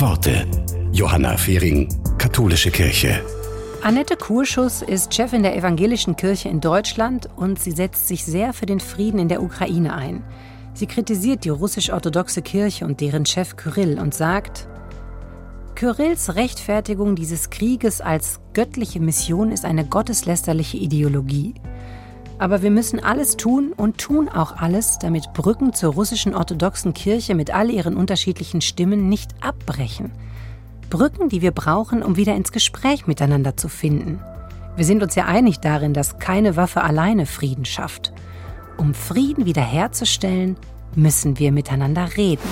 Worte. Johanna Fehring, Katholische Kirche. Annette Kurschuss ist Chefin der Evangelischen Kirche in Deutschland und sie setzt sich sehr für den Frieden in der Ukraine ein. Sie kritisiert die russisch-orthodoxe Kirche und deren Chef Kyrill und sagt, Kyrills Rechtfertigung dieses Krieges als göttliche Mission ist eine gotteslästerliche Ideologie. Aber wir müssen alles tun und tun auch alles, damit Brücken zur russischen orthodoxen Kirche mit all ihren unterschiedlichen Stimmen nicht abbrechen. Brücken, die wir brauchen, um wieder ins Gespräch miteinander zu finden. Wir sind uns ja einig darin, dass keine Waffe alleine Frieden schafft. Um Frieden wiederherzustellen, müssen wir miteinander reden.